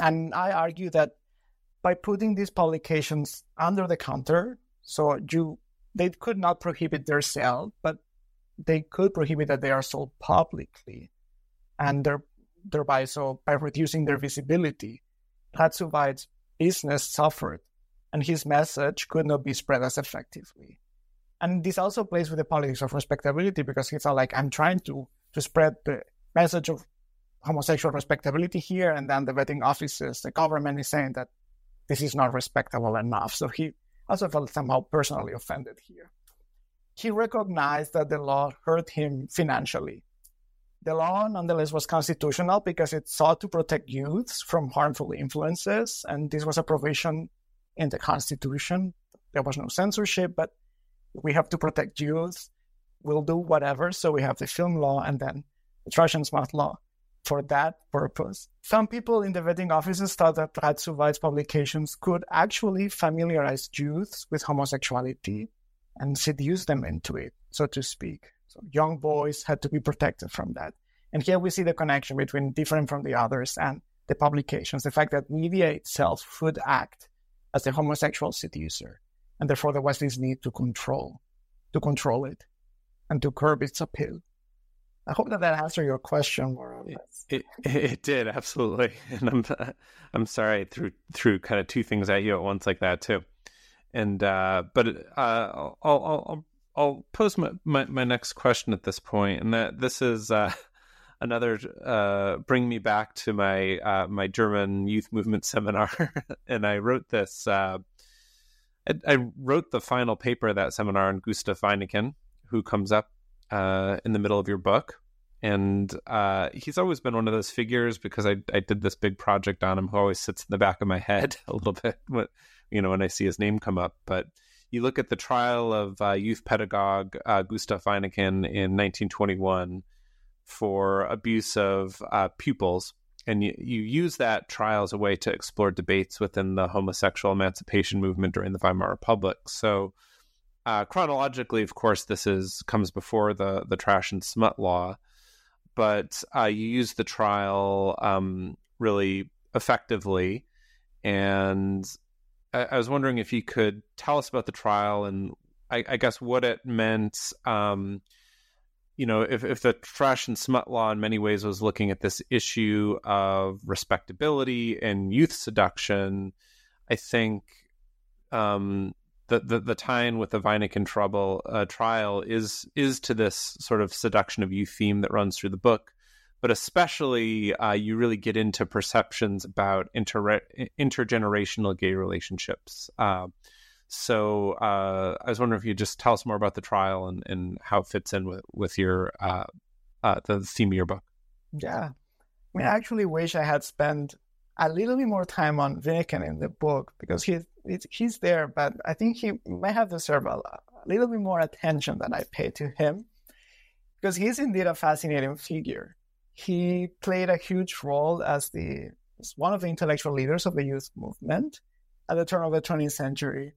And I argue that by putting these publications under the counter, so you they could not prohibit their sale, but they could prohibit that they are sold publicly, and thereby so by reducing their visibility, Radszuweit's business suffered, and his message could not be spread as effectively. And this also plays with the politics of respectability because it's not like I'm trying to to spread the message of homosexual respectability here, and then the vetting offices, the government is saying that this is not respectable enough. So he also felt somehow personally offended here. He recognized that the law hurt him financially. The law, nonetheless, was constitutional because it sought to protect youths from harmful influences, and this was a provision in the Constitution. There was no censorship, but we have to protect youth. We'll do whatever. So we have the film law and then trash and law for that purpose. Some people in the vetting offices thought that Radszuweit's publications could actually familiarize youths with homosexuality and seduce them into it, so to speak. So young boys had to be protected from that. And here we see the connection between different from the others and the publications, the fact that media itself would act as a homosexual seducer and therefore there was this need to control, to control it, and to curb its appeal. I hope that that answered your question more or less. It, it, it did absolutely, and I'm I'm sorry I threw threw kind of two things at you at once like that too, and uh, but uh, I'll, I'll I'll pose my, my, my next question at this point, and that this is uh, another uh, bring me back to my uh, my German youth movement seminar, and I wrote this uh, I, I, wrote the final paper of that seminar on Gustav Wyneken, who comes up uh, in the middle of your book. And uh, he's always been one of those figures because I, I did this big project on him who always sits in the back of my head a little bit, when, you know, when I see his name come up. But you look at the trial of uh, youth pedagogue uh, Gustav Wyneken in 1921 for abuse of uh, pupils and you, you use that trial as a way to explore debates within the homosexual emancipation movement during the Weimar Republic. So, uh, chronologically, of course, this is comes before the the trash and smut law, but uh, you use the trial um, really effectively. And I, I, was wondering if you could tell us about the trial and I, I guess what it meant. Um, you know, if, if the trash and smut law in many ways was looking at this issue of respectability and youth seduction, I think um, the, the, the tie-in with the Wyneken trouble uh, trial is is to this sort of seduction of youth theme that runs through the book, but especially uh, you really get into perceptions about inter- intergenerational gay relationships. Uh, so uh, I was wondering if you just tell us more about the trial and, and how it fits in with with your uh, uh, the theme of your book. Yeah, I mean, I actually wish I had spent a little bit more time on Wyneken in the book because he's he's there, but I think he may have deserved a, a little bit more attention than I paid to him because he's indeed a fascinating figure. He played a huge role as the as one of the intellectual leaders of the youth movement at the turn of the 20th century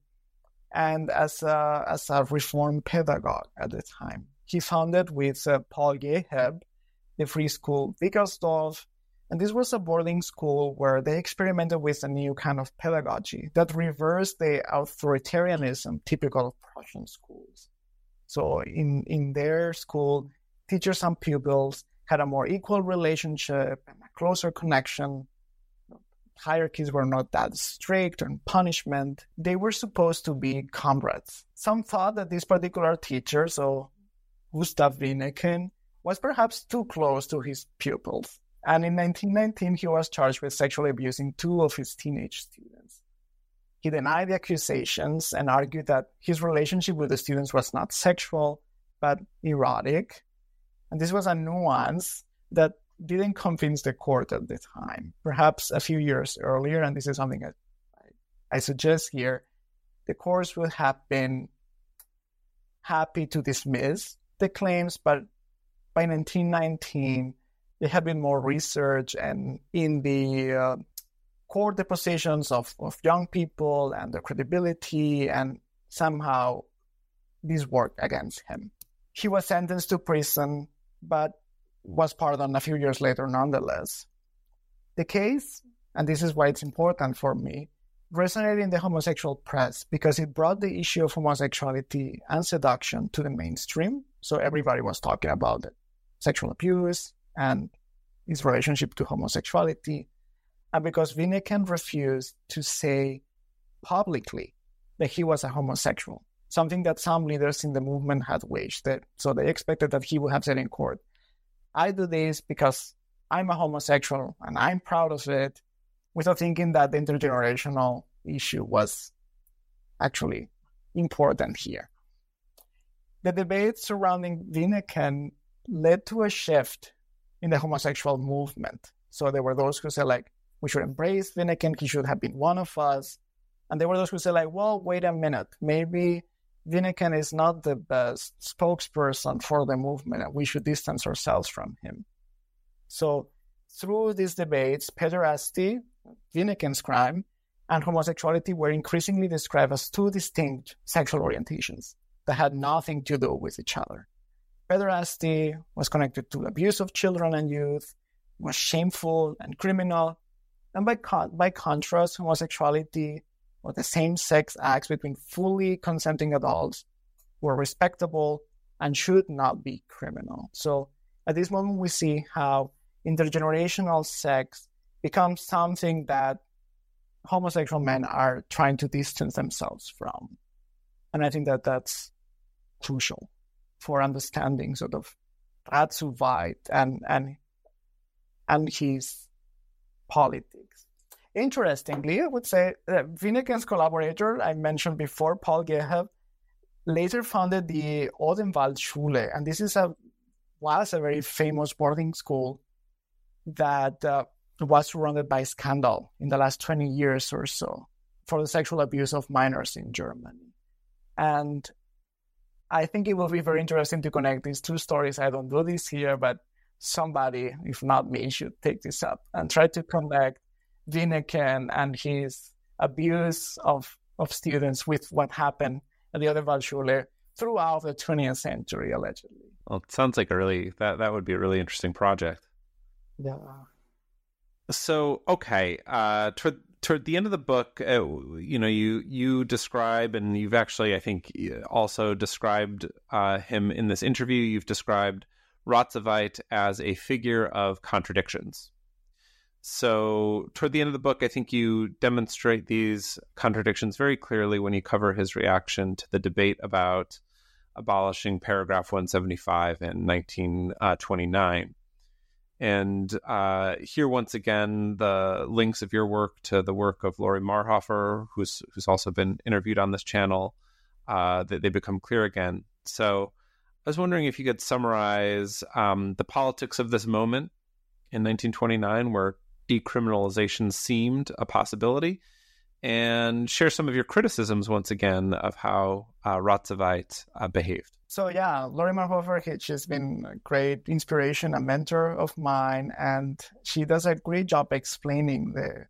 and as a, as a reform pedagogue at the time. He founded with uh, Paul Geheeb the free school Wickersdorf, and this was a boarding school where they experimented with a new kind of pedagogy that reversed the authoritarianism typical of Prussian schools. So in, in their school, teachers and pupils had a more equal relationship and a closer connection hierarchies were not that strict and punishment. They were supposed to be comrades. Some thought that this particular teacher, so Gustav Wyneken, was perhaps too close to his pupils. And in 1919, he was charged with sexually abusing two of his teenage students. He denied the accusations and argued that his relationship with the students was not sexual, but erotic. And this was a nuance that didn't convince the court at the time. Perhaps a few years earlier, and this is something I, I suggest here, the courts would have been happy to dismiss the claims, but by 1919, there have been more research and in the uh, court depositions of, of young people and their credibility, and somehow this worked against him. He was sentenced to prison, but was pardoned a few years later nonetheless. The case, and this is why it's important for me, resonated in the homosexual press because it brought the issue of homosexuality and seduction to the mainstream. So everybody was talking about it. Sexual abuse and his relationship to homosexuality. And because Wyneken refused to say publicly that he was a homosexual. something that some leaders in the movement had wished. That, so they expected that he would have said in court, I do this because I'm a homosexual and I'm proud of it, without thinking that the intergenerational issue was actually important here. The debate surrounding Wyneken led to a shift in the homosexual movement. So there were those who said, like, we should embrace Wyneken, he should have been one of us. And there were those who said, like, well, wait a minute, maybe Wyneken is not the best spokesperson for the movement and we should distance ourselves from him. So through these debates, pederasty, Wyneken's crime, and homosexuality were increasingly described as two distinct sexual orientations that had nothing to do with each other. Pederasty was connected to abuse of children and youth, was shameful and criminal, and by, con- by contrast, homosexuality or the same sex acts between fully consenting adults were respectable and should not be criminal. So at this moment, we see how intergenerational sex becomes something that homosexual men are trying to distance themselves from. And I think that that's crucial for understanding sort of Radszuweit and, and, and his politics. Interestingly, I would say that Wyneken's collaborator, I mentioned before, Paul Geheeb, later founded the Odenwald Schule. And this is a, was a very famous boarding school that uh, was surrounded by scandal in the last 20 years or so for the sexual abuse of minors in Germany. And I think it will be very interesting to connect these two stories. I don't do this here, but somebody, if not me, should take this up and try to connect Wyneken and his abuse of, of students with what happened at the Odenwald Schule throughout the 20th century, allegedly. Well, it sounds like a really that that would be a really interesting project. Yeah. So okay, uh, toward toward the end of the book, uh, you know, you you describe, and you've actually, I think, also described uh, him in this interview. You've described Ratzu as a figure of contradictions. So, toward the end of the book, I think you demonstrate these contradictions very clearly when you cover his reaction to the debate about abolishing paragraph 175 in 1929. And uh, here, once again, the links of your work to the work of Laurie Marhoefer, who's who's also been interviewed on this channel, uh, they, they become clear again. So, I was wondering if you could summarize um, the politics of this moment in 1929, where decriminalization seemed a possibility, and share some of your criticisms once again of how uh, uh, behaved. So yeah, Laurie Marhoefer, she's been a great inspiration, a mentor of mine, and she does a great job explaining the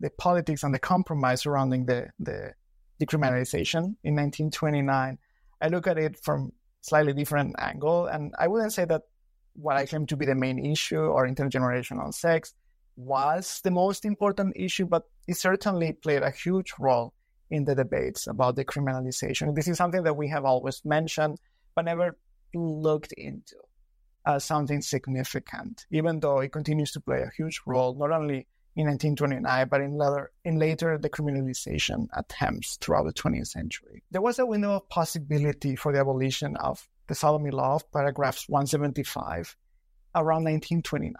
the politics and the compromise surrounding the the decriminalization in 1929. I look at it from slightly different angle, and I wouldn't say that what I claim to be the main issue or intergenerational sex was the most important issue, but it certainly played a huge role in the debates about decriminalization. This is something that we have always mentioned, but never looked into as something significant, even though it continues to play a huge role, not only in 1929, but in later, in later decriminalization attempts throughout the 20th century. There was a window of possibility for the abolition of the sodomy law, of paragraphs 175, around 1929.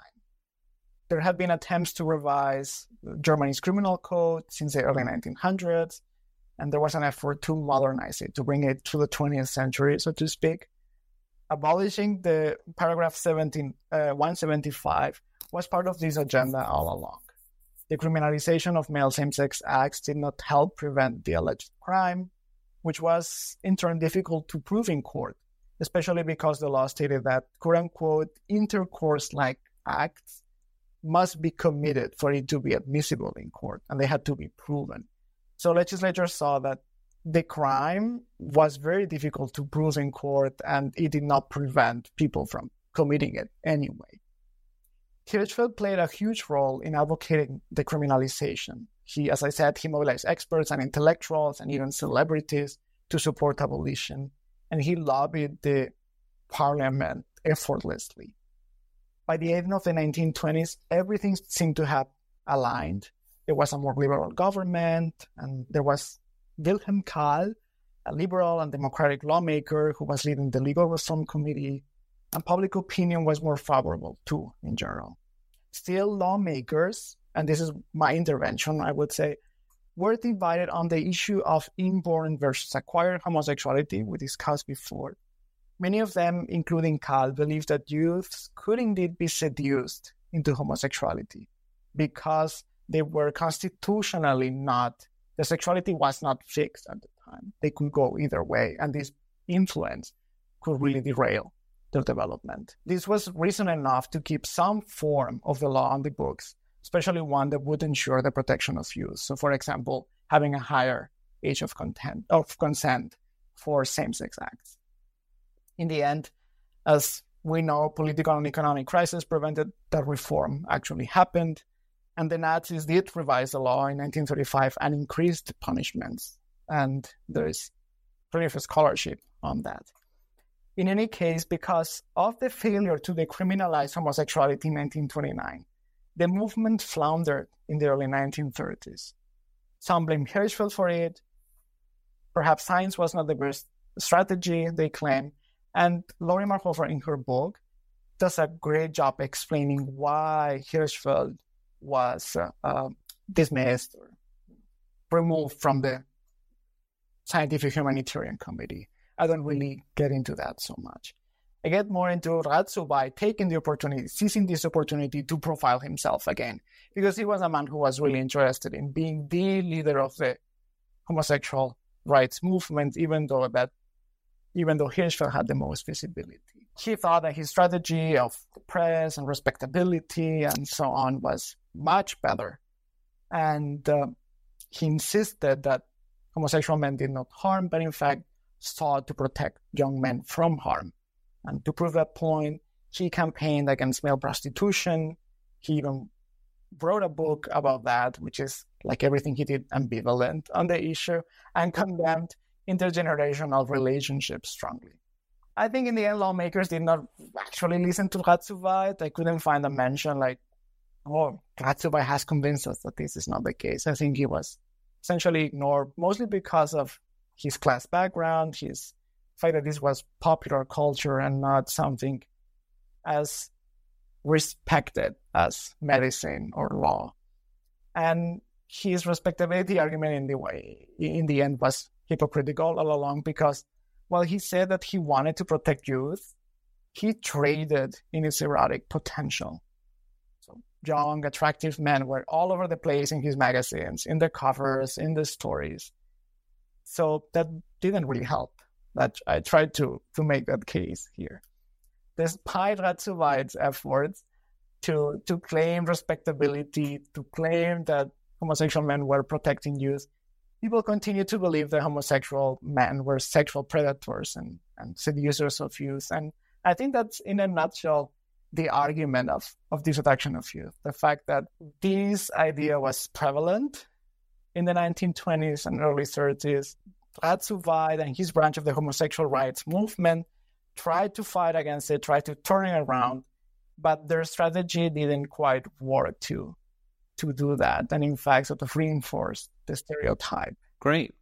There have been attempts to revise Germany's criminal code since the early 1900s, and there was an effort to modernize it, to bring it to the 20th century, so to speak. Abolishing the paragraph 17, uh, 175 was part of this agenda all along. The criminalization of male same sex acts did not help prevent the alleged crime, which was in turn difficult to prove in court, especially because the law stated that quote unquote intercourse like acts must be committed for it to be admissible in court, and they had to be proven. So legislators saw that the crime was very difficult to prove in court and it did not prevent people from committing it anyway. Hirschfeld played a huge role in advocating decriminalization. He, as I said, he mobilized experts and intellectuals and even celebrities to support abolition, and he lobbied the parliament effortlessly. By the end of the 1920s, everything seemed to have aligned there was a more liberal government, and there was Wilhelm Kahl, a liberal and democratic lawmaker who was leading the legal reform committee, and public opinion was more favorable too, in general. Still, lawmakers, and this is my intervention, I would say, were divided on the issue of inborn versus acquired homosexuality we discussed before. Many of them, including Kahl, believed that youths could indeed be seduced into homosexuality because they were constitutionally not, their sexuality was not fixed at the time. They could go either way, and this influence could really derail their development. This was reason enough to keep some form of the law on the books, especially one that would ensure the protection of youth. So, for example, having a higher age of, content, of consent for same sex acts. In the end, as we know, political and economic crisis prevented that reform actually happened. And the Nazis did revise the law in 1935 and increased punishments. And there is plenty of scholarship on that. In any case, because of the failure to decriminalize homosexuality in 1929, the movement floundered in the early 1930s. Some blame Hirschfeld for it. Perhaps science was not the best strategy, they claim. And Laurie Marhoefer, in her book, does a great job explaining why Hirschfeld was uh, uh, dismissed or removed from the scientific humanitarian committee. I don't really get into that so much. I get more into Ratsu by taking the opportunity, seizing this opportunity to profile himself again, because he was a man who was really interested in being the leader of the homosexual rights movement, even though that, even though Hirschfeld had the most visibility. He thought that his strategy of the press and respectability and so on was much better. And uh, he insisted that homosexual men did not harm, but in fact sought to protect young men from harm. And to prove that point, he campaigned against male prostitution. He even wrote a book about that, which is like everything he did ambivalent on the issue, and condemned intergenerational relationships strongly. I think in the end, lawmakers did not actually listen to Radszuweit. I couldn't find a mention like, oh, Radszuweit has convinced us that this is not the case. I think he was essentially ignored, mostly because of his class background, his fact that this was popular culture and not something as respected as medicine or law. And his respectability argument in the way in the end was hypocritical all along because while he said that he wanted to protect youth, he traded in his erotic potential. So young, attractive men were all over the place in his magazines, in the covers, in the stories. So that didn't really help. That I tried to to make that case here. Despite Radszuweit's efforts to to claim respectability, to claim that homosexual men were protecting youth, people continue to believe that homosexual men were sexual predators and, and seducers of youth. And I think that's in a nutshell the argument of, of dissection of youth. The fact that this idea was prevalent in the 1920s and early 30s, Radszuweit and his branch of the homosexual rights movement tried to fight against it, tried to turn it around, but their strategy didn't quite work to to do that, and in fact, sort of reinforced the stereotype. Great.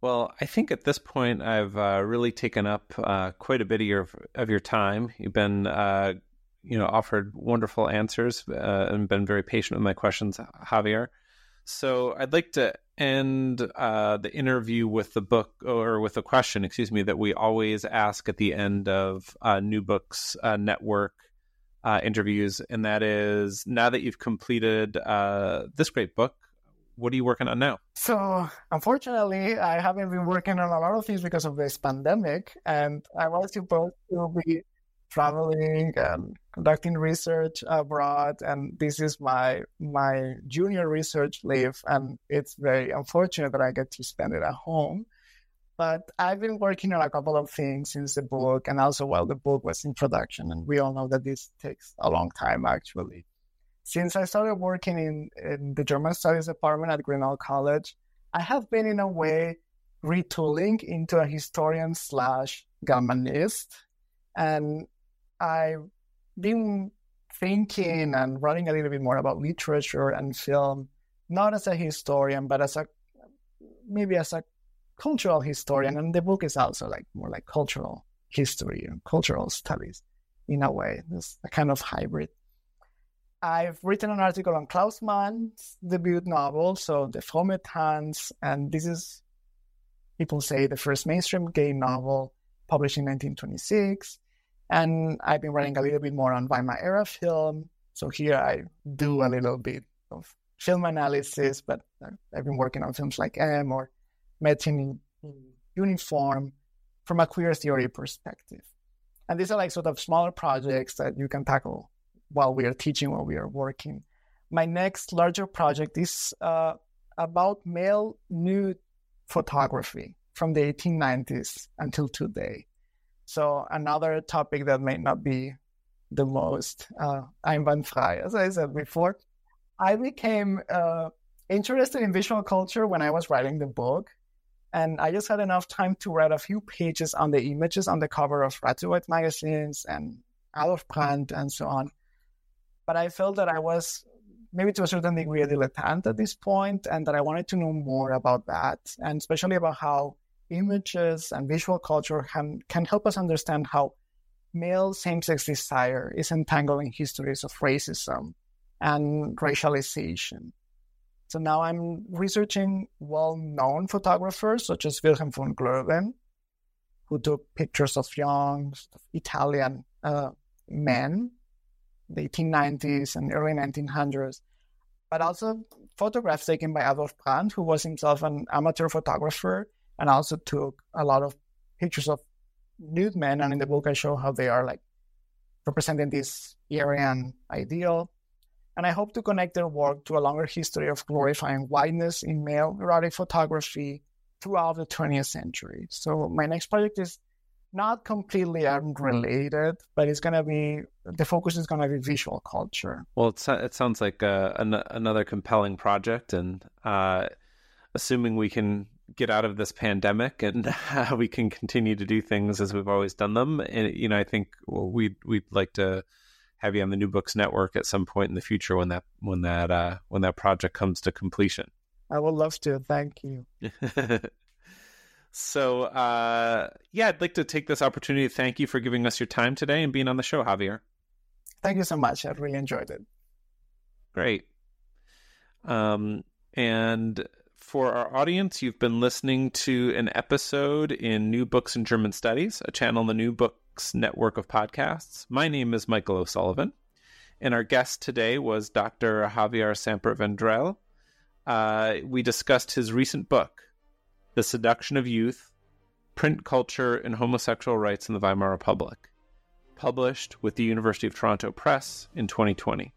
Well, I think at this point I've uh, really taken up uh, quite a bit of your of your time. You've been, uh, you know, offered wonderful answers uh, and been very patient with my questions, Javier. So I'd like to end uh, the interview with the book or with a question, excuse me, that we always ask at the end of uh, New Books Network interviews, and that is now that you've completed this great book, what are you working on now? So, unfortunately, I haven't been working on a lot of things because of this pandemic, and I was supposed to be traveling and conducting research abroad and this is my my junior research leave and it's very unfortunate that i get to spend it at home but i've been working on a couple of things since the book and also while the book was in production and we all know that this takes a long time actually since i started working in, in the german studies department at grinnell college i have been in a way retooling into a historian slash Germanist. and I've been thinking and writing a little bit more about literature and film, not as a historian, but as a maybe as a cultural historian, and the book is also like more like cultural history and cultural studies in a way. It's a kind of hybrid. I've written an article on Klaus Mann's debut novel, so Der fromme Tanz, and this is, people say, the first mainstream gay novel published in 1926. And I've been writing a little bit more on Weimar era film. So here I do a little bit of film analysis, but I've been working on films like M or Mädchen in Uniform from a queer theory perspective. And these are like sort of smaller projects that you can tackle while we are teaching, while we are working. My next larger project is uh, about male nude photography from the 1890s until today. So another topic that may not be the most uh, einwandfrei, as I said before. I became uh, interested in visual culture when I was writing the book. And I just had enough time to write a few pages on the images on the cover of Red magazines and Adolf Brandt and so on but I felt that I was maybe to a certain degree a dilettante at this point and that I wanted to know more about that and especially about how images and visual culture can, can help us understand how male same-sex desire is entangled in histories of racism and racialization. So now I'm researching well-known photographers such as Wilhelm von Gloeden, who took pictures of young Italian uh, men the 1890s and early 1900s, but also photographs taken by Adolf Brandt, who was himself an amateur photographer and also took a lot of pictures of nude men. And in the book, I show how they are like representing this Aryan ideal. And I hope to connect their work to a longer history of glorifying whiteness in male erotic photography throughout the 20th century. So my next project is not completely unrelated, but it's going to be the focus is going to be visual culture. Well, it, it sounds like uh, an, another compelling project, and uh, assuming we can get out of this pandemic and we can continue to do things as we've always done them, and you know, I think well, we'd we'd like to have you on the New Books Network at some point in the future when that when that uh, when that project comes to completion. I would love to. Thank you. So, uh, yeah, I'd like to take this opportunity to thank you for giving us your time today and being on the show, Javier. Thank you so much. I really enjoyed it. Great. Um, and for our audience, you've been listening to an episode in New Books in German Studies, a channel in the New Books network of podcasts. My name is Michael O'Sullivan, and our guest today was Dr. Javier Samper Vendrell. Uh, we discussed his recent book, the Seduction of Youth Print Culture and Homosexual Rights in the Weimar Republic, published with the University of Toronto Press in 2020.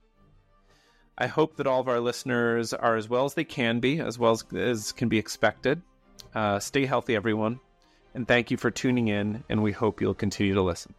I hope that all of our listeners are as well as they can be, as well as, as can be expected. Uh, stay healthy, everyone. And thank you for tuning in, and we hope you'll continue to listen.